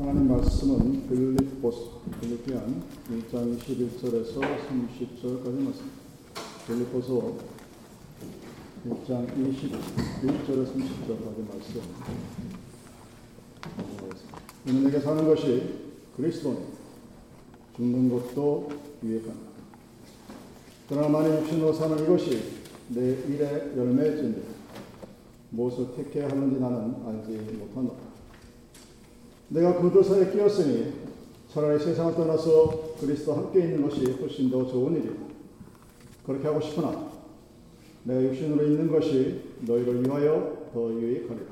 하나님 말씀은 빌립보서 빌립비안 1장 21절에서 30절까지 말씀. 빌립보서 1장 21절에서 30절까지 말씀. 내게 사는 것이 그리스도니 죽는 것도 유익하다. 그러나 만일 육신으로 사는 이것이 내 일의 열매일진데 무엇을 택해야 하는지 나는 알지 못한다. 내가 사이에 끼었으니 차라리 세상을 떠나서 그리스도 함께 있는 것이 훨씬 더 좋은 일이다. 그렇게 하고 싶으나 내가 육신으로 있는 것이 너희를 위하여 더 유익하리라.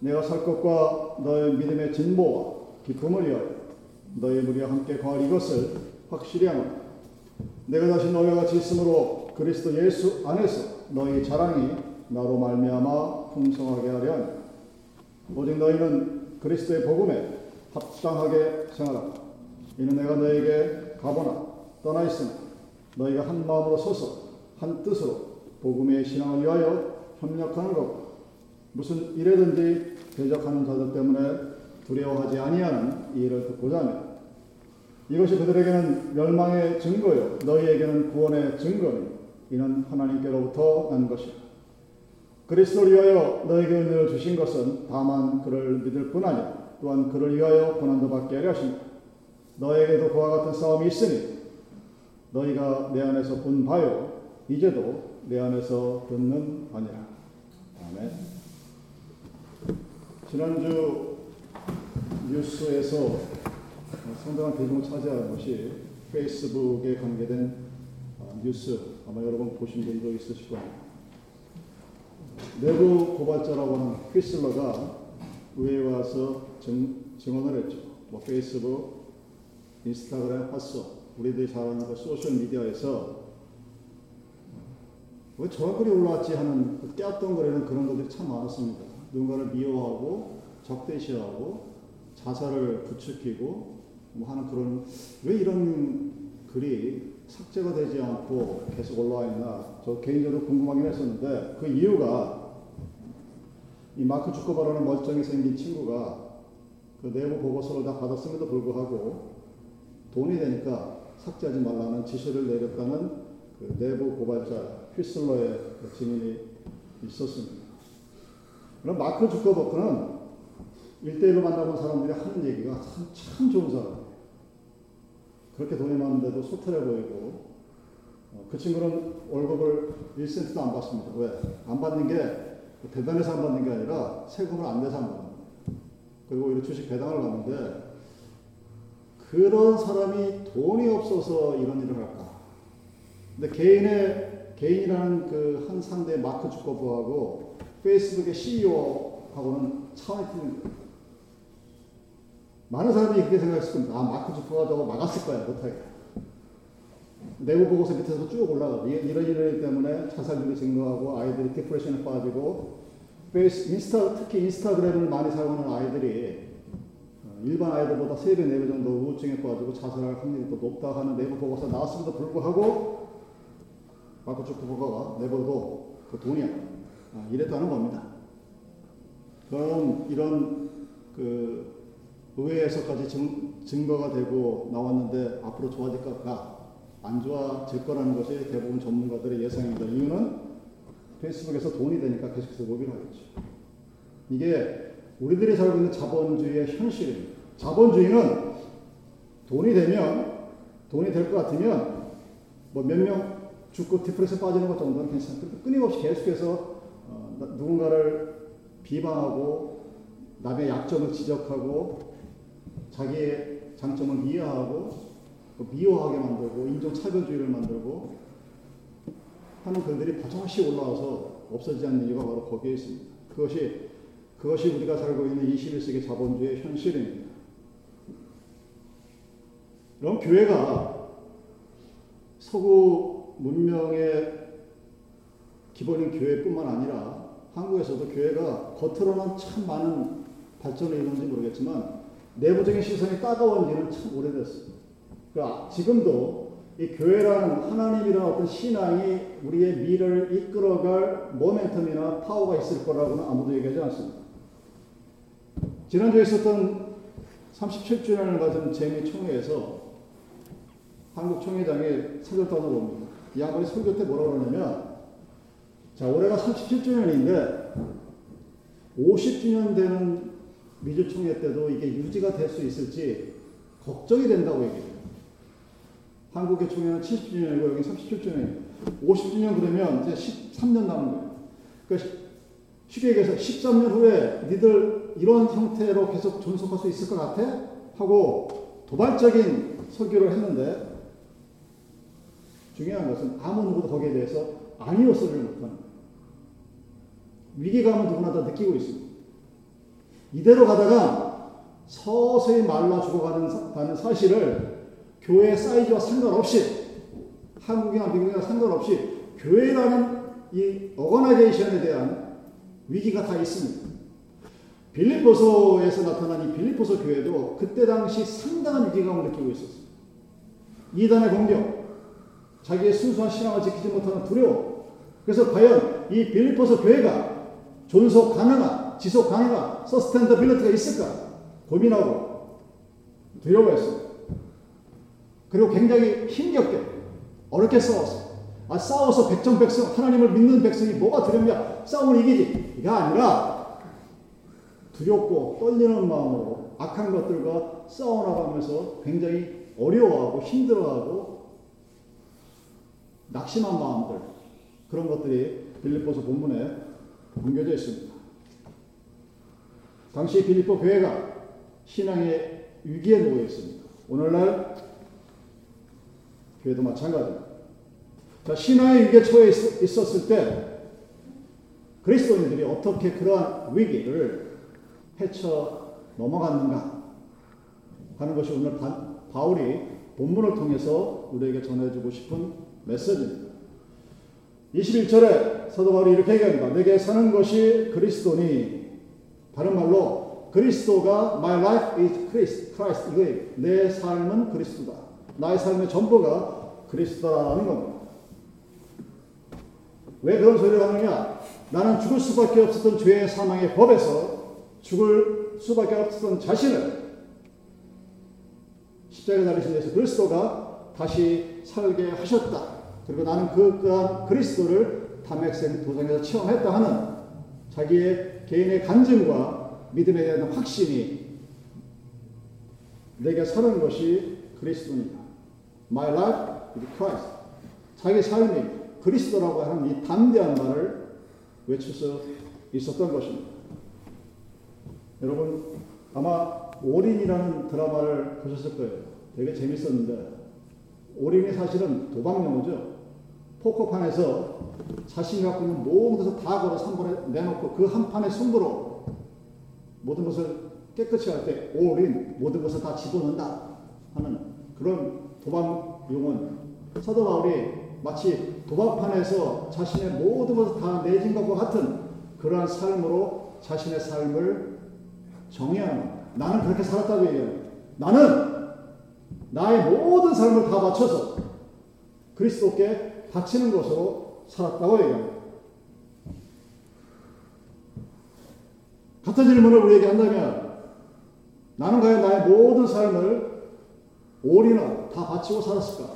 내가 살 것과 너의 믿음의 진보와 기쁨을 위하여 너희 무리와 함께 거할 이것을 확실히 하노라. 내가 다시 너희와 같이 있으므로 그리스도 예수 안에서 너희 자랑이 나로 말미암아 풍성하게 하려 하니 오직 너희는 그리스도의 복음에 합당하게 생활하라. 이는 내가 너에게 가보나 떠나 있으나 너희가 한 마음으로 서서 한 뜻으로 복음의 신앙을 위하여 협력하는 것 무슨 일에든지 대적하는 자들 때문에 두려워하지 아니하는 이 일을 듣고자 하며 이것이 그들에게는 멸망의 증거요 너희에게는 구원의 증거니 이는 하나님께로부터 난 것이라 그리스도를 위하여 너에게 은혜를 주신 것은 다만 그를 믿을 뿐 아니라 또한 그를 위하여 고난도 받게 하려 하십니다. 너에게도 그와 같은 싸움이 있으니 너희가 내 안에서 본 바요 이제도 내 안에서 듣는 바니라. 아멘. 지난주 뉴스에서 상당한 비중을 차지하는 것이 페이스북에 관계된 어, 뉴스 아마 여러분 보신 분도 있으실 겁니다. 내부 고발자라고 하는 whistler가 의회에 와서 증, 증언을 했죠. 뭐 페이스북, 인스타그램, 핫소 우리들이 잘 아는 그 소셜 미디어에서 왜 저런 글이 올라왔지 하는 그 갸우뚱거리는 그런 것들이 참 많았습니다. 누군가를 미워하고 적대시하고 자살을 부추기고 뭐 하는 그런 왜 이런 글이 삭제가 되지 않고 계속 올라와 있나 저 개인적으로 궁금하긴 했었는데 그 이유가 이 마크 주커바라는 멀쩡히 생긴 친구가 그 내부 보고서를 다 받았음에도 불구하고 돈이 되니까 삭제하지 말라는 지시를 내렸다는 그 내부 고발자 휘슬러의 그 증인이 있었습니다. 그럼 마크 주커버크는 일대일로 만나본 사람들이 하는 얘기가 참, 참 좋은 사람. 그렇게 돈이 많은데도 소탈해 보이고, 어, 그 친구는 월급을 1센트도 안 받습니다. 왜? 안 받는 게 대단해서 안 받는 게 아니라 세금을 안 내서 안 받는 거예요. 그리고 오히려 주식 배당을 받는데, 그런 사람이 돈이 없어서 이런 일을 할까? 근데 개인의, 개인이라는 그 한 상대 마크 주커버하고 페이스북의 CEO하고는 차원이 틀린 거예요. 많은 사람들이 그렇게 생각했을 겁니다. 아, 마크 주커가 저거 막았을 거야, 못하게. 내부 보고서 밑에서 쭉 올라가고, 이런 일들 때문에 자살률이 증가하고, 아이들이 디프레션에 빠지고, 인스타, 특히 인스타그램을 많이 사용하는 아이들이 일반 아이들보다 3배, 4배 정도 우울증에 빠지고 자살할 확률이 더 높다 하는 내부 보고서 나왔음에도 불구하고, 마크 주커가 내버려도 그 돈이 아, 이랬다는 겁니다. 그럼 이런 그 의회에서까지 증, 증거가 되고 나왔는데 앞으로 좋아질까? 안 좋아질 거라는 것이 대부분 전문가들의 예상입니다. 이유는 페이스북에서 돈이 되니까 계속해서 로비를 하겠죠. 이게 우리들이 살고 있는 자본주의의 현실입니다. 자본주의는 돈이 되면 돈이 될 것 같으면 뭐 몇 명 죽고 디프레션 빠지는 것 정도는 괜찮아요. 끊임없이 계속해서 어, 누군가를 비방하고 남의 약점을 지적하고 자기의 장점을 이해하고 미워하게 만들고 인종차별주의를 만들고 하는 글들이 버젓이 올라와서 없어지지 않는 이유가 바로 거기에 있습니다. 그것이 그것이 우리가 살고 있는 21세기 자본주의의 현실입니다. 그럼 교회가 서구 문명의 기본인 교회뿐만 아니라 한국에서도 교회가 겉으로는 참 많은 발전을 이루는지 모르겠지만 내부적인 시선이 따가운 지는 참 오래됐어요. 그러니까 지금도 이 교회라는 하나님이라는 어떤 신앙이 우리의 미래를 이끌어갈 모멘텀이나 파워가 있을 거라고는 아무도 얘기하지 않습니다. 지난주에 있었던 37주년을 가진 재미 총회에서 한국 총회장이 떠서 봅니다. 이 양반이 설교 때 뭐라 그러냐면 자 올해가 37주년인데 50주년 되는 미주 총회 때도 이게 유지가 될 수 있을지 걱정이 된다고 얘기해요. 한국의 총회는 70주년이고 여기 37주년이에요. 50주년 그러면 이제 13년 남은 거예요. 그러니까 쉽게 얘기해서 13년 후에 니들 이런 형태로 계속 존속할 수 있을 것 같아? 하고 도발적인 설교를 했는데 중요한 것은 아무 누구도 거기에 대해서 아니요 소리를 못하는 거예요. 위기감은 누구나 다 느끼고 있습니다. 이대로 가다가 서서히 말라 죽어가는 사실을 교회 사이즈와 상관없이 한국이나 미국이나 상관없이 교회라는 이 어거나이제이션에 대한 위기가 다 있습니다. 빌립보서에서 나타난 이 빌립보서 교회도 그때 당시 상당한 위기감을 느끼고 있었어요. 이단의 공격, 자기의 순수한 신앙을 지키지 못하는 두려움. 그래서 과연 이 빌립보서 교회가 존속 가능한, 지속 가능한 sustainability가 있을까 고민하고 두려워했어요. 그리고 굉장히 힘겹게 어렵게 싸웠어요. 아, 싸워서 백정백성, 하나님을 믿는 백성이 뭐가 두렵냐? 싸움을 이기지. 이게 아니라 두렵고 떨리는 마음으로 악한 것들과 싸워나가면서 굉장히 어려워하고 힘들어하고 낙심한 마음들 그런 것들이 빌립보서 본문에 옮겨져 있습니다. 당시 빌립보 교회가 신앙의 위기에 놓여 있습니다. 오늘날 교회도 마찬가지입니다. 자, 신앙의 위기에 처해 있었을 때 그리스도인들이 어떻게 그러한 위기를 헤쳐 넘어갔는가 하는 것이 오늘 바울이 본문을 통해서 우리에게 전해주고 싶은 메시지입니다. 21절에 사도 바울이 이렇게 얘기합니다. 내게 사는 것이 그리스도니 다른 말로 그리스도가 my life is Christ, Christ 이거예요. 내 삶은 그리스도다. 나의 삶의 전부가 그리스도라는 겁니다. 왜 그런 소리를 하느냐? 나는 죽을 수밖에 없었던 죄의 사망의 법에서 죽을 수밖에 없었던 자신을 십자가에 달리신 예수 그리스도가 다시 살게 하셨다. 그리고 나는 그, 그 그리스도를 담액생 도장에서 체험했다 하는 자기의 개인의 간증과 믿음에 대한 확신이 내게 사는 것이 그리스도입니다. My life is Christ. 자기 삶이 그리스도라고 하는 이 담대한 말을 외칠 수 있었던 것입니다. 여러분 아마 올인이라는 드라마를 보셨을 거예요. 되게 재밌었는데 올인이 사실은 도박 용어죠. 포커판에서 자신이 갖고 있는 모든 것을 다 걸어서 한 번에 내놓고 그 한 판의 승부로 모든 것을 깨끗이 할 때 올인 모든 것을 다 집어넣는다 하는 그런 도박 용은 사도 바울이 마치 도박판에서 자신의 모든 것을 다 내진 것과 같은 그러한 삶으로 자신의 삶을 정의하는 나는 그렇게 살았다고 얘기해요. 나는 나의 모든 삶을 다 바쳐서 그리스도께 바치는 것으로 살았다고 얘기합니다. 같은 질문을 우리에게 한다면 나는 과연 나의 모든 삶을 올인하 다 바치고 살았을까?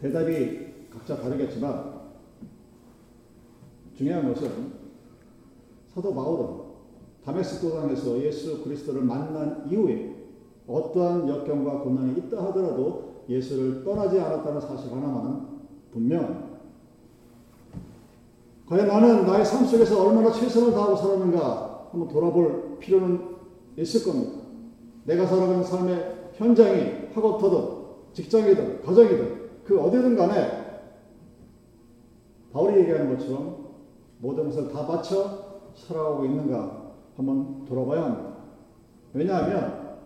대답이 각자 다르겠지만 중요한 것은 사도 바울은 다메스코 강에서 예수 그리스도를 만난 이후에 어떠한 역경과 고난이 있다 하더라도 예수를 떠나지 않았다는 사실 하나만은 분명합니다. 과연 나는 나의 삶 속에서 얼마나 최선을 다하고 살았는가 한번 돌아볼 필요는 있을 겁니다. 내가 살아가는 삶의 현장이 학업터든 직장이든 가정이든 그 어디든 간에 바울이 얘기하는 것처럼 모든 것을 다 바쳐 살아가고 있는가 한번 돌아봐야 합니다. 왜냐하면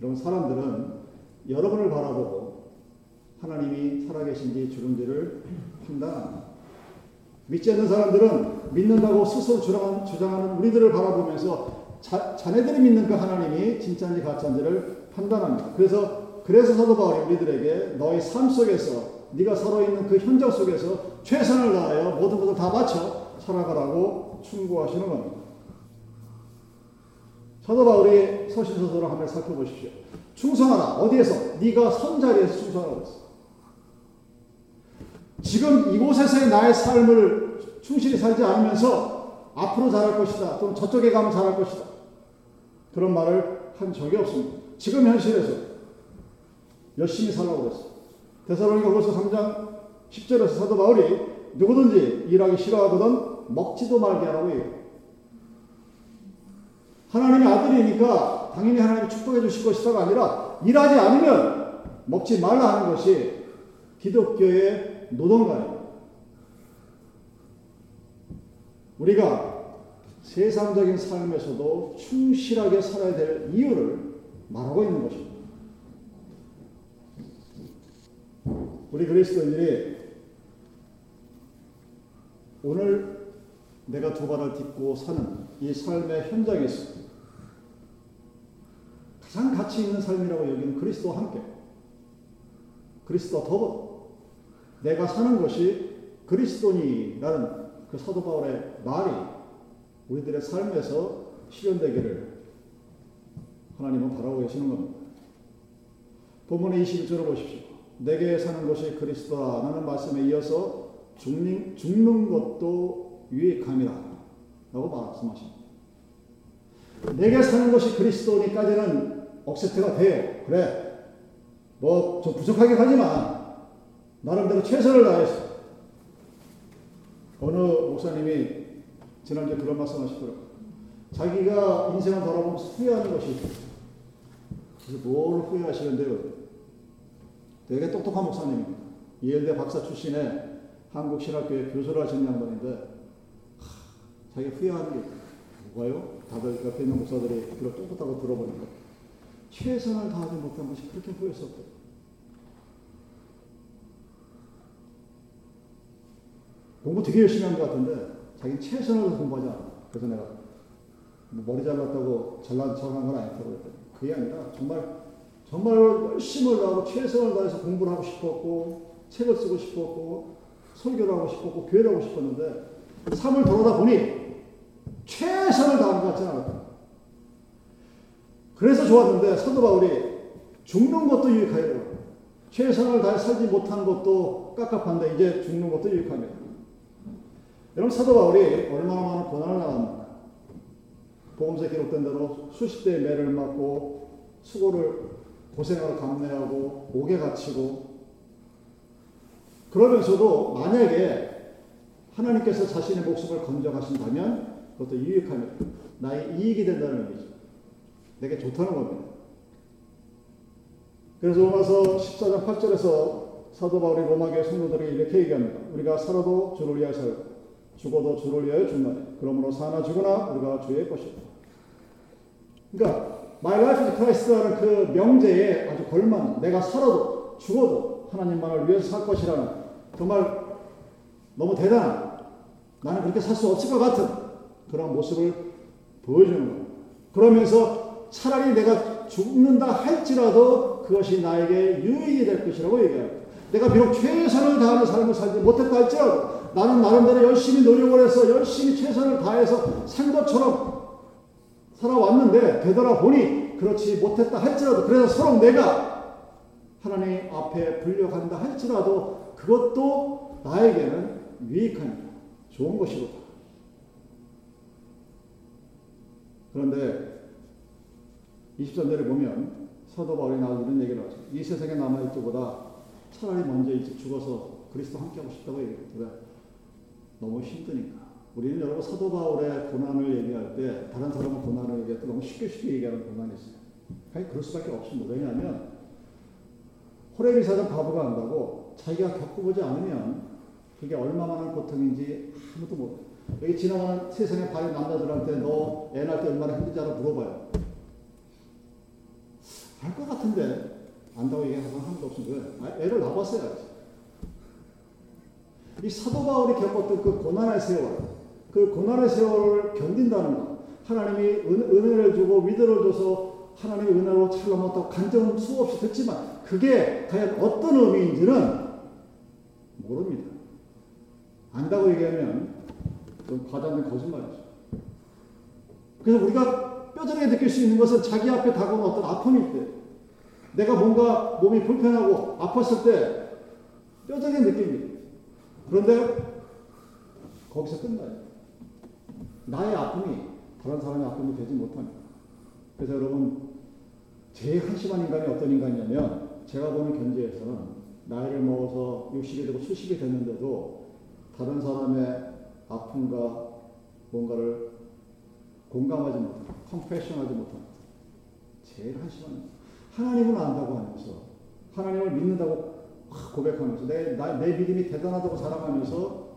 여러분 사람들은 여러분을 바라보고 하나님이 살아계신지 죽은지를 판단합니다. 믿지 않는 사람들은 믿는다고 스스로 주장하는 우리들을 바라보면서 자, 자네들이 믿는 그 하나님이 진짜인지 가짜인지를 판단합니다. 그래서 그래서 사도 바울이 우리들에게 너의 삶 속에서 네가 살아 있는 그 현장 속에서 최선을 다하여 모든 것을 다 바쳐 살아가라고 충고하시는 겁니다. 사도 바울이 서신서서를 한번 살펴보십시오. 충성하라. 어디에서? 네가 선 자리에서 충성하라고 했어. 지금 이곳에서의 나의 삶을 충실히 살지 않으면서 앞으로 잘할 것이다. 또는 저쪽에 가면 잘할 것이다. 그런 말을 한 적이 없습니다. 지금 현실에서 열심히 살라고. 대사로니가 벌써 3장 10절에서 사도 바울이 누구든지 일하기 싫어하거든 먹지도 말게 하라고 얘기해요. 하나님의 아들이니까 당연히 하나님이 축복해 주실 것이다가 아니라 일하지 않으면 먹지 말라 하는 것이 기독교의 노동가예요. 우리가 세상적인 삶에서도 충실하게 살아야 될 이유를 말하고 있는 것입니다. 우리 그리스도인들이 오늘 내가 두 발을 딛고 사는 이 삶의 현장에서 가장 가치 있는 삶이라고 여기는 그리스도와 함께 그리스도와 더불어 내가 사는 것이 그리스도니라는 그 사도 바울의 말이 우리들의 삶에서 실현되기를 하나님은 바라고 계시는 겁니다. 본문의 21절을 보십시오. 내게 사는 것이 그리스도라 라는 말씀에 이어서 죽는, 죽는 것도 유익함이라 라고 말씀하십니다. 내게 사는 것이 그리스도니까지는 억세트가 돼요. 그래. 뭐 좀 부족하게 가지만 나름대로 최선을 다해서 어느 목사님이 지난주에 그런 말씀 하시더라고요. 자기가 인생을 돌아보면서 후회하는 것이. 그래서 뭘 후회하시는데요? 되게 똑똑한 목사님입니다. 예일대 박사 출신의 한국신학교에 교수를 하시는 양반인데 하, 자기 후회하는 게 뭐가요? 다들 옆에 있는 목사들이 그걸 똑똑하고 들어보니까 최선을 다하지 못한 것이 그렇게 후회스럽다. 공부 되게 열심히 한 것 같은데 자기는 최선을 공부하지 않아. 그래서 내가 뭐 머리 잘났다고 잘난 척한 건 아니다고 그랬더니 그게 아니라 정말 정말 열심을 다하고 최선을 다해서 공부를 하고 싶었고 책을 쓰고 싶었고 설교를 하고 싶었고 교회를 하고 싶었는데 삶을 돌아다 보니 최선을 다한 것 같지는 않았다. 그래서 좋았는데 사도 바울이 죽는 것도 유익하여 최선을 다해 살지 못한 것도 깝깝한데 이제 죽는 것도 유익합니다. 여러분 사도 바울이 얼마나 많은 고난을 당합니까? 복음서에 기록된 대로 수십 대의 매를 맞고 수고를 고생을 감내하고 옥에 갇히고 그러면서도 만약에 하나님께서 자신의 목숨을 건져가신다면 그것도 유익합니다. 나의 이익이 된다는 얘기죠. 내게 좋다는 겁니다. 그래서 로마서 14장 8절에서 사도 바울이 로마교회 성도들에게 이렇게 얘기합니다. 우리가 살아도 주를 위하여 죽어도 주를 위하여 죽나니 그러므로 사나 죽으나 우리가 주의 것이다. 그러니까 My life is Christ라는 그 명제에 아주 걸맞는 내가 살아도 죽어도 하나님만을 위해서 살 것이라는 정말 너무 대단한 나는 그렇게 살 수 없을 것 같은 그런 모습을 보여주는 거예요. 그러면서 차라리 내가 죽는다 할지라도 그것이 나에게 유익이 될 것이라고 얘기해요. 내가 비록 최선을 다하는 삶을 살지 못했다 할지라도 나는 나름대로 열심히 노력을 해서 열심히 최선을 다해서 산 것처럼 살아왔는데 되돌아보니 그렇지 못했다 할지라도 그래서 서로 내가 하나님 앞에 불려간다 할지라도 그것도 나에게는 유익한 좋은 것이로다. 그런데 20절에 보면 사도 바울이 나와서 이런 얘기를 하죠. 이 세상에 남아있기보다 차라리 먼저 이제 죽어서 그리스도 함께하고 싶다고. 왜? 너무 힘드니까. 우리는 여러분 사도 바울의 고난을 얘기할 때 다른 사람은 고난을 얘기할 때 너무 쉽게 쉽게 얘기하는 고난이 있어요. 아니 그럴 수밖에 없습니다. 왜냐하면 호레비 사장 바보가 안다고 자기가 겪어보지 않으면 그게 얼마만한 고통인지 아무도 모르 여기 지나가는 세상에 바른 남자들한테 너 애 낳을 때 얼마나 힘든지 알아 물어봐요. 알 것 같은데 안다고 얘기하는 한도 없습니다. 아, 애를 낳았어요. 이 사도 바울이 겪었던 그 고난의 세월, 그 고난의 세월을 견딘다는 것, 하나님이 은, 은혜를 주고 위대를 줘서 하나님의 은혜로 잘 넘었다고 간증 수없이 듣지만 그게 과연 어떤 의미인지는 모릅니다. 안다고 얘기하면 좀 과장된 거짓말이죠. 그래서 우리가 뼈저리게 느낄 수 있는 것은 자기 앞에 다가오는 어떤 아픔일 때, 내가 뭔가 몸이 불편하고 아팠을 때 뼈저리게 느낍니다. 그런데 거기서 끝나요. 나의 아픔이 다른 사람의 아픔이 되지 못합니다. 그래서 여러분, 제일 한심한 인간이 어떤 인간이냐면 제가 보는 견지에서는 나이를 먹어서 60이 되고 70이 됐는데도 다른 사람의 아픔과 뭔가를 공감하지 못하는, 컴패션하지 못하는 제일 한심한 하나님은 안다고 하면서 하나님을 믿는다고 고백하면서 내, 나, 내 믿음이 대단하다고 자랑하면서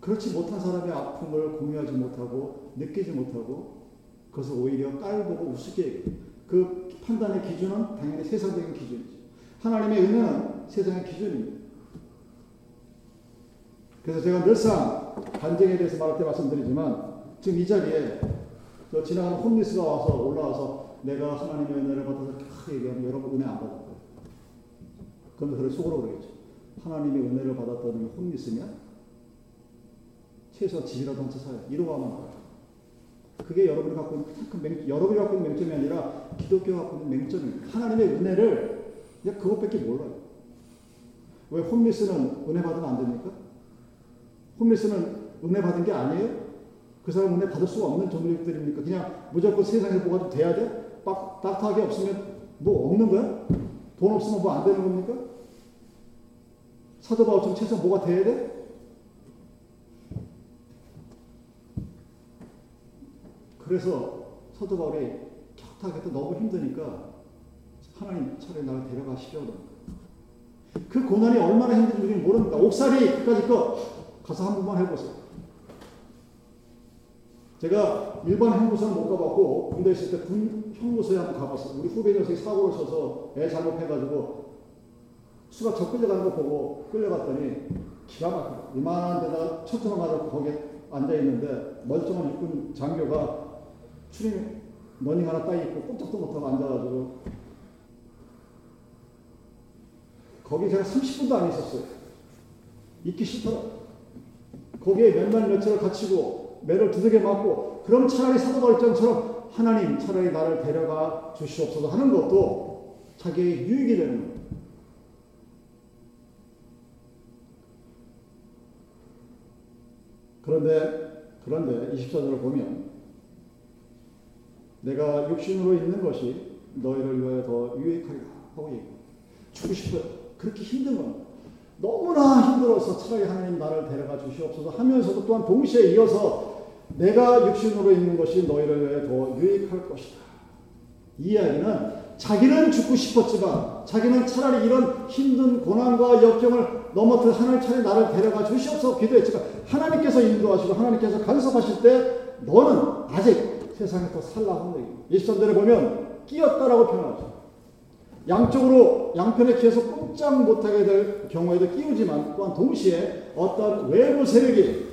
그렇지 못한 사람의 아픔을 공유하지 못하고 느끼지 못하고 그것을 오히려 깔보고 우습게 얘기해요. 그 판단의 기준은 당연히 세상적인 기준이죠. 하나님의 은혜는 세상의 기준입니다. 그래서 제가 늘상 간증에 대해서 말할 때 말씀드리지만 지금 이 자리에 저 지나가는 홈리스가 와서 올라와서 내가 하나님의 은혜를 받아서 크 얘기하면 여러분 은혜 안 받을 거예요. 그런데 그걸 속으로 그러겠죠. 하나님의 은혜를 받았다는 홈리스냐? 최소한 집이라도 한 채 사요. 이러고 하면 알아요. 그게 여러분이 갖고 있는 큰 맹, 여러분이 갖고 있는 맹점이 아니라 기독교가 갖고 있는 맹점입니다. 하나님의 은혜를 그냥 그것밖에 몰라요. 왜 홈리스는 은혜 받으면 안 됩니까? 홈리스는 은혜 받은 게 아니에요? 그 사람 은혜 받을 수가 없는 종류들입니까? 그냥 무조건 세상에 뭐가 좀 돼야 돼? 빡, 따뜻하게 없으면 뭐 없는 거야? 돈 없으면 뭐 안 되는 겁니까? 사도 바울처럼 최소 뭐가 돼야 돼? 그래서 사도 바울이 격하게 너무 힘드니까 하나님 차라리 나를 데려가시죠. 그 고난이 얼마나 힘든지 모릅니다. 옥살이 그까지 거 가서 한 번만 해보세요. 제가 일반 형무소는 못 가봤고 군대 있을 때 군 형무소에 한번 가봤어요. 우리 후배 녀석이 사고를 쳐서 애 잘못해가지고 수가 저 끌려가는 거 보고 끌려갔더니 기가 막혀. 이만한 데다가 첫째만 맞아 거기에 앉아있는데 멀쩡한 육군 장교가 추림 러닝 하나 딱 입고 꼼짝도 못하고 앉아가지고 거기 제가 30분도 안 있었어요. 있기 싫더라. 거기에 몇만 며칠을 갇히고 매를 두들겨 맞고 그럼 차라리 사도바울처럼 하나님 차라리 나를 데려가 주시옵소서 하는 것도 자기의 유익이 되는 거예요. 그런데 그런데 24절을 보면 내가 육신으로 있는 것이 너희를 위하여 더 유익하리라 하고 얘기해요. 주고 싶어요. 그렇게 힘든 건 너무나 힘들어서 차라리 하나님 나를 데려가 주시옵소서 하면서도 또한 동시에 이어서 내가 육신으로 있는 것이 너희를 위해 더 유익할 것이다. 이 이야기는 자기는 죽고 싶었지만 자기는 차라리 이런 힘든 고난과 역경을 넘어뜨 하나님 차라리 나를 데려가 주시옵소서 기도했지만 하나님께서 인도하시고 하나님께서 간섭하실 때 너는 아직 세상에 더 살라고 얘기. 23절에 보면 끼었다라고 표현하죠. 양쪽으로 양편에 키에서 꼼짝 못하게 될 경우에도 끼우지만 또한 동시에 어떤 외부 세력이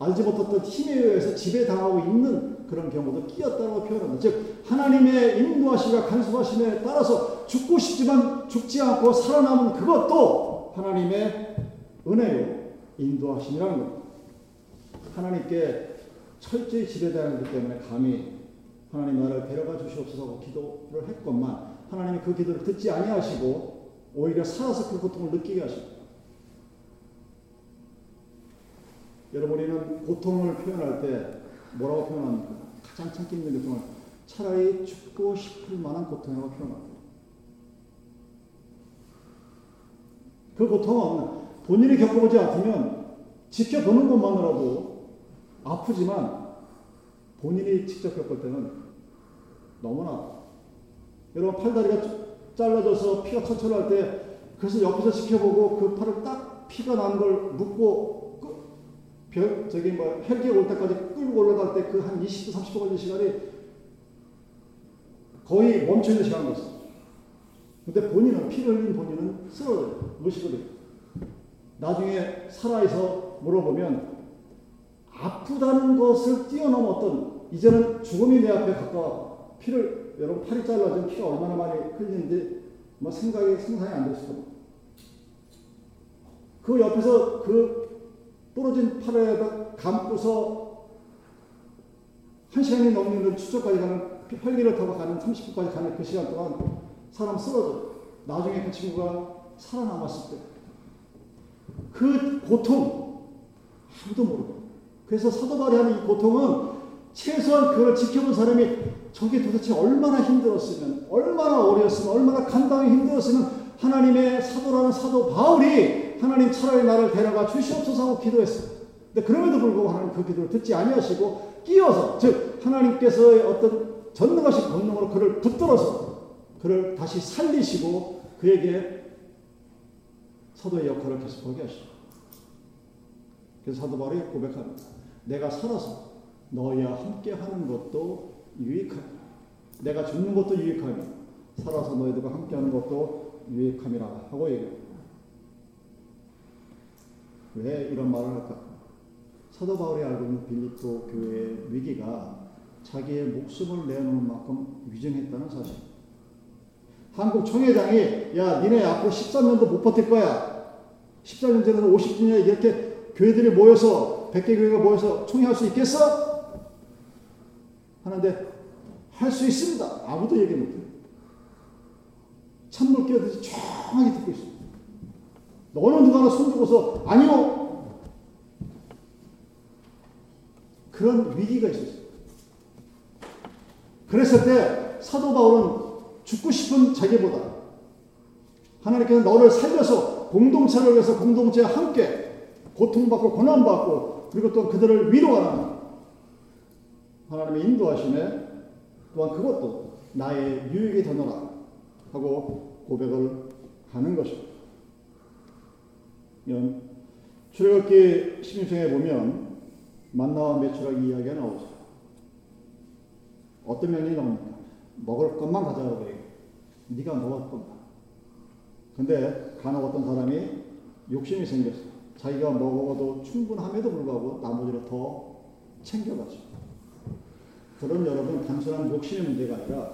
알지 못했던 힘에 의해서 지배당하고 있는 그런 경우도 끼었다고 표현합니다. 즉 하나님의 인도하심과 간섭하심에 따라서 죽고 싶지만 죽지 않고 살아남은 그것도 하나님의 은혜요 인도하심이라는 겁니다. 하나님께 철저히 지배당하기 때문에 감히 하나님 나를 데려가 주시옵소서 기도를 했건만 하나님이 그 기도를 듣지 아니하시고 오히려 살아서 그 고통을 느끼게 하십니다. 여러분 이 고통을 표현할 때 뭐라고 표현합니까? 가장 참기 힘든 고통을 차라리 죽고 싶을 만한 고통이라고 표현합니다. 그 고통은 본인이 겪어보지 않으면 지켜보는 것만으로도 아프지만 본인이 직접 겪을 때는 너무나 여러분 팔다리가 잘라져서 피가 철철할 때 그래서 옆에서 지켜보고 그 팔을 딱 피가 난 걸 묶고 그 별, 저기 뭐 혈기 올 때까지 끌고 올라갈 때 그 한 20분 30분 걸리는 시간이 거의 멈춰 있는 시간이었어. 근데 본인은 피를 흘린 본인은 쓰러져요. 해요. 나중에 살아있어 물어보면 아프다는 것을 뛰어넘었던 이제는 죽음이 내 앞에 가까워 피를 여러분 팔이 잘라진 피가 얼마나 많이 흘리는지 뭐 생각이 상상이 안 됐을 겁니다. 그 옆에서 그 부러진 팔에다 감고서 한 시간이 넘는 추적까지 가는 헬기를 타고 가는 30분까지 가는 그 시간 동안 사람 쓰러져. 나중에 그 친구가 살아남았을 때 그 고통 아무도 모르고 그래서 사도 바울이 하는 이 고통은 최소한 그걸 지켜본 사람이 저게 도대체 얼마나 힘들었으면 얼마나 어려웠으면 얼마나 감당이 힘들었으면 하나님의 사도라는 사도 바울이 하나님 차라리 나를 데려가 주시옵소서 하고 기도했어요. 근데 그럼에도 불구하고 하나님 그 기도를 듣지 아니하시고 끼어서 즉 하나님께서의 어떤 전능하신 권능으로 그를 붙들어서 그를 다시 살리시고 그에게 사도의 역할을 계속하게 하시죠. 그래서 사도 바울이 고백합니다. 내가 살아서 너희와 함께 하는 것도 유익하다. 내가 죽는 것도 유익하며 살아서 너희들과 함께 하는 것도 유익함이라 하고 얘기합니다. 왜 이런 말을 할까? 사도 바울이 알고 있는 빌립보 교회의 위기가 자기의 목숨을 내놓는 만큼 위중했다는 사실. 한국 총회장이 야 니네 앞으로 13년도 못 버틸 거야. 14년 전에는 50주년에 이렇게 교회들이 모여서 100개 교회가 모여서 총회할 수 있겠어? 하는데 할 수 있습니다. 아무도 얘기 못해요. 찬물 끼어들지 조용하게 듣고 있어요. 너는 누가 하나 손 들고서 아니요. 그런 위기가 있었어요. 그랬을 때 사도 바울은 죽고 싶은 자기보다 하나님께서 너를 살려서 공동체를 위해서 공동체와 함께 고통받고 고난받고 그리고 또 그들을 위로하는 하나님의 인도하심에 또한 그것도 나의 유익이 되노라 하고 고백을 하는 것입니다. 출애굽기 16장에 보면 만나와 매출하기 이야기가 나오죠. 어떤 명령이 나옵니까? 먹을 것만 가져가라고 해요. 네가 먹을 것만. 근데 간혹 어떤 사람이 욕심이 생겼어. 자기가 먹어도 충분함에도 불구하고 나머지를 더 챙겨가죠. 그런 여러분 단순한 욕심의 문제가 아니라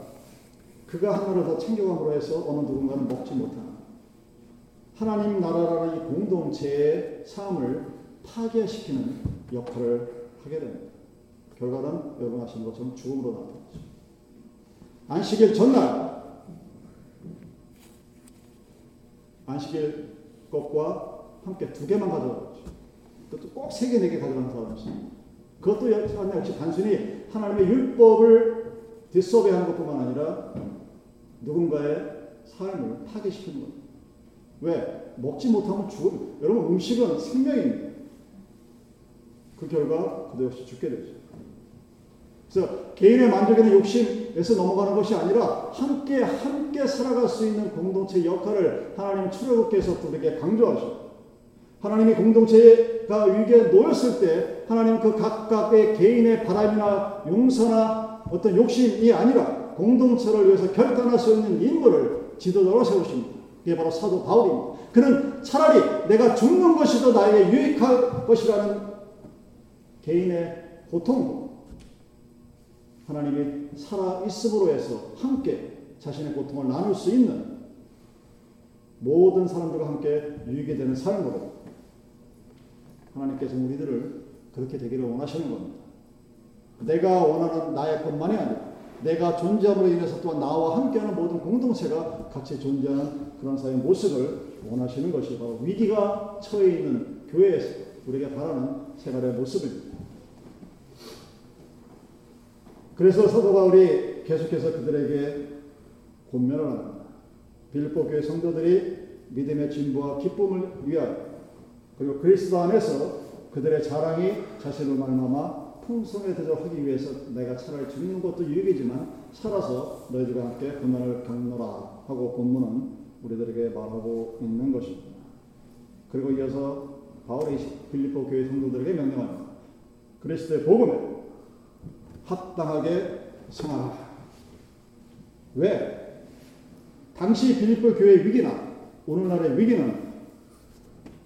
그가 하나를 더 챙겨감으로 해서 어느 누군가는 먹지 못하는 하나님 나라라는 이 공동체의 삶을 파괴시키는 역할을 하게 됩니다. 결과는 여러분 아시는 것처럼 죽음으로 나타나죠. 안식일 전날 안식일 것과 함께 두 개만 가져가죠. 그것도 꼭 세 개, 네 개 가져가는 사람이 있습니다. 그것도 역시 단순히 하나님의 율법을 디서베하는 것뿐만 아니라 누군가의 삶을 파괴시키는 겁니다. 왜? 먹지 못하면 죽어. 여러분 음식은 생명입니다. 그 결과 그도 역시 죽게 되죠. 그래서 개인의 만족에는 욕심에서 넘어가는 것이 아니라 함께 함께 살아갈 수 있는 공동체 역할을 하나님 출애굽께서 우리에게 강조하셔. 하나님이 공동체가 위기에 놓였을 때 하나님 그 각각의 개인의 바람이나 용서나 어떤 욕심이 아니라 공동체를 위해서 결단할 수 있는 인물을 지도자로 세우십니다. 그게 바로 사도 바울입니다. 그는 차라리 내가 죽는 것이 더 나에게 유익할 것이라는 개인의 고통, 하나님이 살아 있음으로 해서 함께 자신의 고통을 나눌 수 있는 모든 사람들과 함께 유익이 되는 삶으로 하나님께서 우리들을 그렇게 되기를 원하시는 겁니다. 내가 원하는 나의 것만이 아니라 내가 존재함으로 인해서 또한 나와 함께하는 모든 공동체가 같이 존재하는 그런 사회의 모습을 원하시는 것이 바로 위기가 처해 있는 교회에서 우리가 바라는 생활의 모습입니다. 그래서 사도 바울이 계속해서 그들에게 권면을 합니다. 빌보 교회 성도들이 믿음의 진보와 기쁨을 위하여 그리고 그리스도 안에서 그들의 자랑이 자신을 말미암아 풍성해져 하기 위해서 내가 차라리 죽는 것도 유익이지만 살아서 너희들과 함께 고난을 겪노라 하고 본문은 우리들에게 말하고 있는 것입니다. 그리고 이어서 바울이 빌립보 교회 성도들에게 명령합니다. 그리스도의 복음에 합당하게 생활하라. 왜? 당시 빌립보 교회의 위기나 오늘날의 위기는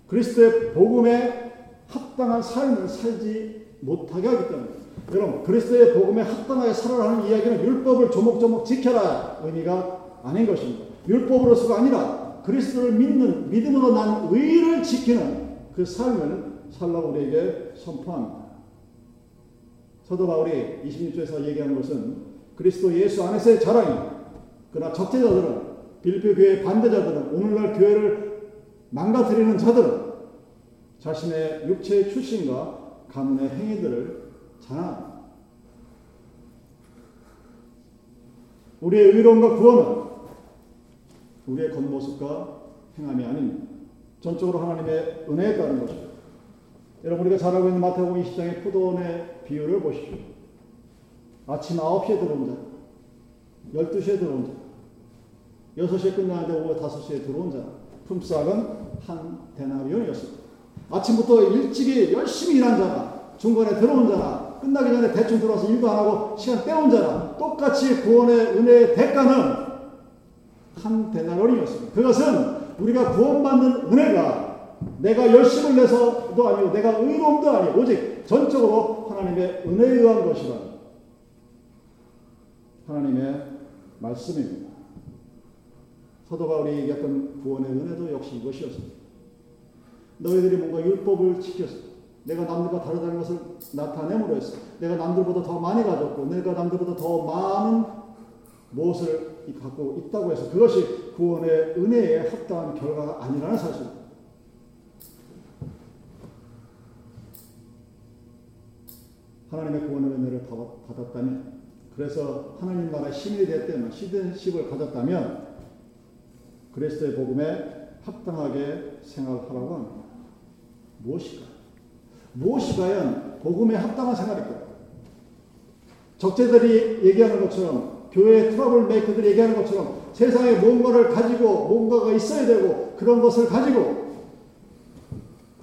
그리스도의 복음에 합당한 삶을 살지 못하게 하기 때문에 여러분 그리스도의 복음에 합당하게 살아라는 이야기는 율법을 조목조목 지켜라 의미가 아닌 것입니다. 율법으로서가 아니라 그리스도를 믿는 믿음으로 난 의를 지키는 그 삶을 살라고 우리에게 선포합니다. 사도 바울이 26절에서 얘기하는 것은 그리스도 예수 안에서의 자랑이 그러나 적대자들은 빌립보 교회 반대자들은 오늘날 교회를 망가뜨리는 자들은 자신의 육체의 출신과 가문의 행위들을 자랑합니다. 우리의 의로움과 구원은 우리의 겉모습과 행함이 아닙니다. 전적으로 하나님의 은혜에 따른 것입니다. 여러분 우리가 잘 알고 있는 마태복음 20장의 포도원의 비유를 보십시오. 아침 9시에 들어온 자, 12시에 들어온 자, 6시에 끝나는데 오후 5시에 들어온 자, 품삯은 한 데나리온이었습니다. 아침부터 일찍이 열심히 일한 자나, 중간에 들어온 자나, 끝나기 전에 대충 들어와서 일도 안 하고 시간 때운 자나, 똑같이 구원의 은혜의 대가는 한 데나리온이었습니다. 그것은 우리가 구원받는 은혜가 내가 열심을 내서도 아니고 내가 의로움도 아니고 오직 전적으로 하나님의 은혜에 의한 것이라 하나님의 말씀입니다. 사도 바울이 얘기했던 구원의 은혜도 역시 이것이었습니다. 너희들이 뭔가 율법을 지켰어. 내가 남들과 다르다는 것을 나타내므로 했어. 내가 남들보다 더 많이 가졌고, 내가 남들보다 더 많은 무엇을 갖고 있다고 해서 그것이 구원의 은혜에 합당한 결과가 아니라는 사실입니다. 하나님의 구원의 은혜를 받았다면, 그래서 하나님 나라의 시민이 됐다면, 시든십을 가졌다면, 그리스도의 복음에 합당하게 생활하라고 합니다. 무엇일까? 무엇이 과연 복음에 합당한 생활일까? 적재들이 얘기하는 것처럼, 교회 트러블 메이커들이 얘기하는 것처럼, 세상에 뭔가를 가지고, 뭔가가 있어야 되고, 그런 것을 가지고,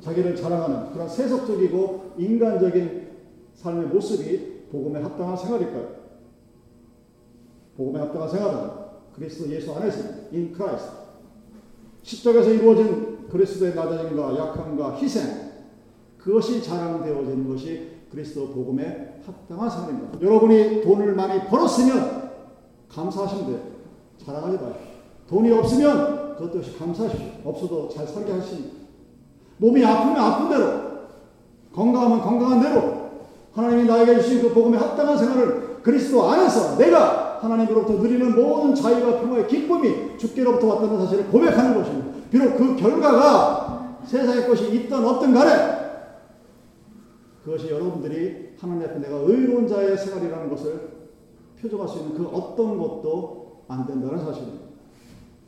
자기를 자랑하는 그런 세속적이고 인간적인 삶의 모습이 복음에 합당한 생활일까요? 복음에 합당한 생활은 그리스도 예수 안에서 in Christ 십자가에서 이루어진 그리스도의 낮아짐과 약함과 희생 그것이 자랑되어지는 것이 그리스도 복음에 합당한 생활입니다. 여러분이 돈을 많이 벌었으면 감사하시면 돼요. 자랑하지 마십시오. 돈이 없으면 그것 역시 감사하십시오. 없어도 잘 살게 하십니다. 몸이 아프면 아픈 대로 건강하면 건강한 대로 하나님이 나에게 주신 그 복음에 합당한 생활을 그리스도 안에서 내가 하나님으로부터 누리는 모든 자유와 평화의 기쁨이 주께로부터 왔다는 사실을 고백하는 것입니다. 비록 그 결과가 세상의 것이 있던 없든 간에 그것이 여러분들이 하나님 앞에 내가 의로운 자의 생활이라는 것을 표적할 수 있는 그 어떤 것도 안 된다는 사실입니다.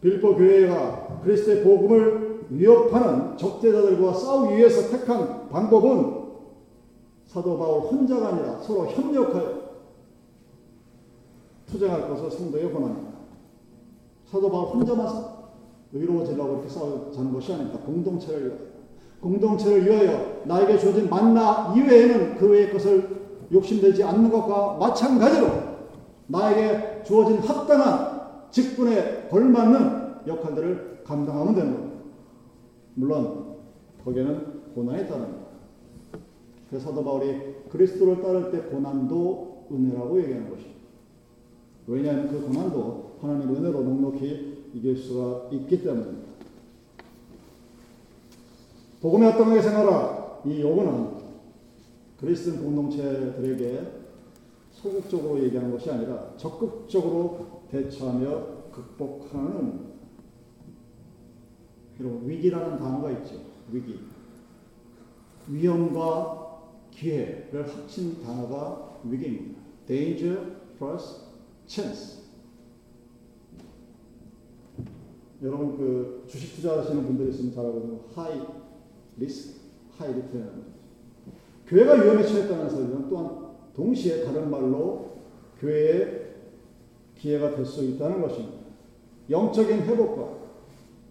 빌보 교회가 그리스도의 복음을 위협하는 적대자들과 싸우기 위해서 택한 방법은 사도 바울 혼자가 아니라 서로 협력하여 투쟁할 것을 성도에 권합니다. 사도 바울 혼자만 의로워지려고 이렇게 싸우자는 것이 아닙니다. 공동체를 위하여. 공동체를 위하여 나에게 주어진 만나 이외에는 그 외의 것을 욕심되지 않는 것과 마찬가지로 나에게 주어진 합당한 직분에 걸맞는 역할들을 감당하면 되는 겁니다. 물론 거기에는 고난이 따릅니다. 그래서 사도 바울이 그리스도를 따를 때 고난도 은혜라고 얘기하는 것입니다. 왜냐하면 그 고난도 하나님의 은혜로 넉넉히 이길 수가 있기 때문입니다. 복음에 합당하게 생활하 이 요구는 그리스도인 공동체들에게 소극적으로 얘기하는 것이 아니라 적극적으로 대처하며 극복하는 이런 위기라는 단어가 있죠. 위기. 위험과 기회를 합친 단어가 위기입니다. danger plus chance. 여러분 그 주식 투자하시는 분들 있으면 잘 알고 high risk, high return. 교회가 위험에 처했다는 사실은 또한 동시에 다른 말로 교회의 기회가 될 수 있다는 것입니다. 영적인 회복과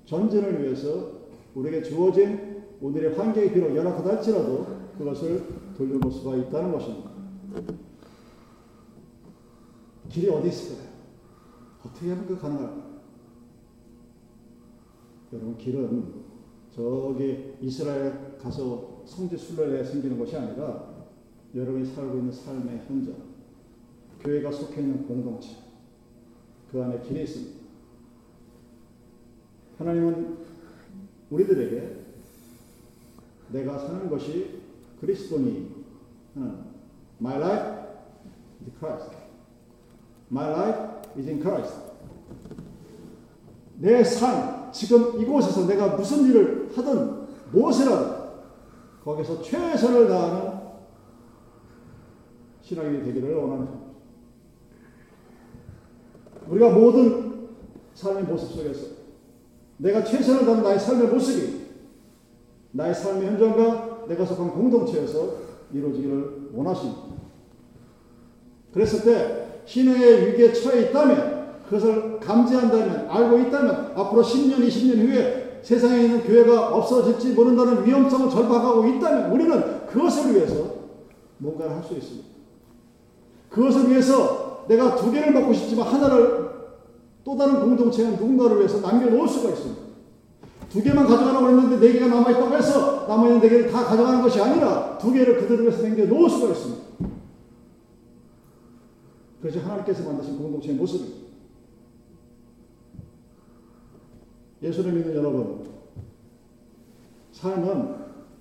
전진을 위해서 우리에게 주어진 오늘의 환경이 비록 열악하다 할지라도 그것을 돌려볼 수가 있다는 것입니다. 길이 어디 있을까요? 어떻게 하면 그 가능할까요? 여러분 길은 저기 이스라엘 가서 성지 순례에 생기는 것이 아니라 여러분이 살고 있는 삶의 현장, 교회가 속해 있는 공동체, 그 안에 길이 있습니다. 하나님은 우리들에게 내가 사는 것이 그리스도니 하는 My life is Christ. My life is in Christ. 내 삶, 지금 이곳에서 내가 무슨 일을 하든 무엇이라도 거기서 최선을 다하는 신앙이 되기를 원하는 겁니다. 우리가 모든 삶의 모습 속에서 내가 최선을 다하는 나의 삶의 모습이 나의 삶의 현장과 내가 속한 공동체에서 이루어지기를 원하십니다. 그랬을 때 신앙의 위기에 처해 있다면 그것을 감지한다면 알고 있다면 앞으로 10년, 20년 후에 세상에 있는 교회가 없어질지 모른다는 위험성을 절박하고 있다면 우리는 그것을 위해서 뭔가를 할 수 있습니다. 그것을 위해서 내가 두 개를 먹고 싶지만 하나를 또 다른 공동체의 누군가를 위해서 남겨놓을 수가 있습니다. 두 개만 가져가라고 했는데 네 개가 남아있다고 해서 남아있는 네 개를 다 가져가는 것이 아니라 두 개를 그들을 위해서 남겨놓을 수가 있습니다. 그것이 하나님께서 만드신 공동체의 모습입니다. 예수를 믿는 여러분, 삶은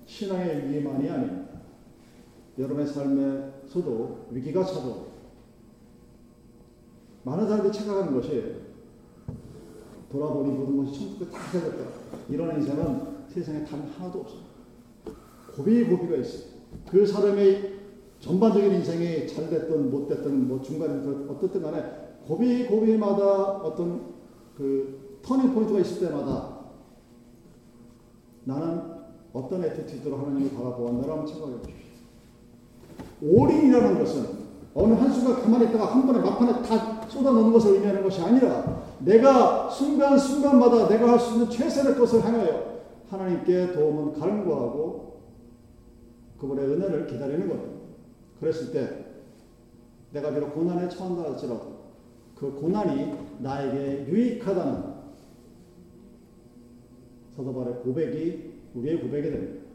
신앙의 위기만이 아닙니다. 여러분의 삶에서도 위기가 찾아옵니다. 많은 사람들이 착각하는 것이 돌아보니 모든 것이 천국에 다 되겠다. 이런 인생은 세상에 단 하나도 없습니다. 고비 고비가 있어요. 그 사람의 전반적인 인생이 잘 됐든 못 됐든 뭐 중간에 어떻든 간에 고비 고비마다 어떤 그 turning point가 있을 때마다 나는 어떤 attitude로 하나님을 바라보았나를 한번 생각해 보십시오. 올인이라는 것은 어느 한순간 가만히 있다가 한 번에 막판에 다 쏟아놓는 것을 의미하는 것이 아니라 내가 순간순간마다 내가 할 수 있는 최선의 것을 향하여 하나님께 도움은 갈구하고 그분의 은혜를 기다리는 겁니다. 그랬을 때 내가 비록 고난에 처한다 할지라도 그 고난이 나에게 유익하다는 사도발의 고백이 우리의 고백이 됩니다.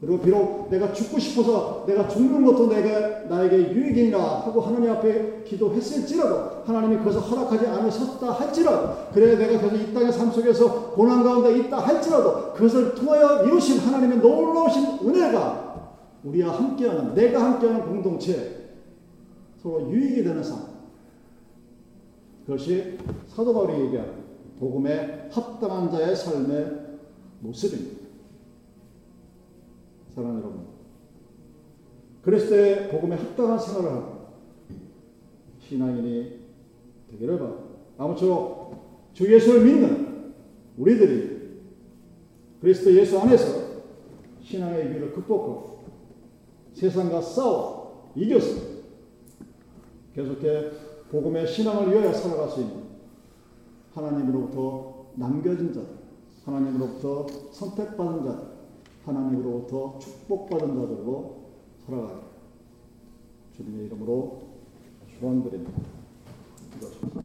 그리고 비록 내가 죽고 싶어서 내가 죽는 것도 내가 나에게 유익이라 하고 하나님 앞에 기도했을지라도 하나님이 그것을 허락하지 않으셨다 할지라도 그래 내가 계속 이 땅의 삶 속에서 고난 가운데 있다 할지라도 그것을 통하여 이루신 하나님의 놀라우신 은혜가 우리와 함께하는 내가 함께하는 공동체 서로 유익이 되는 삶 그것이 사도 바울이 얘기하는 복음에 합당한 자의 삶의 모습입니다. 사랑하는 여러분. 때 복음에 합당한 생활을 하고 신앙인이 되기를 바랍니다. 아무쪼록 주 예수를 믿는 우리들이 그리스도 예수 안에서 신앙의 위기를 극복하고 세상과 싸워 이겨서 계속해 복음의 신앙을 위하여 살아갈 수 있는 하나님으로부터 남겨진 자들, 하나님으로부터 선택받은 자들, 하나님으로부터 축복받은 자들로 살아가게. 주님의 이름으로 축원드립니다.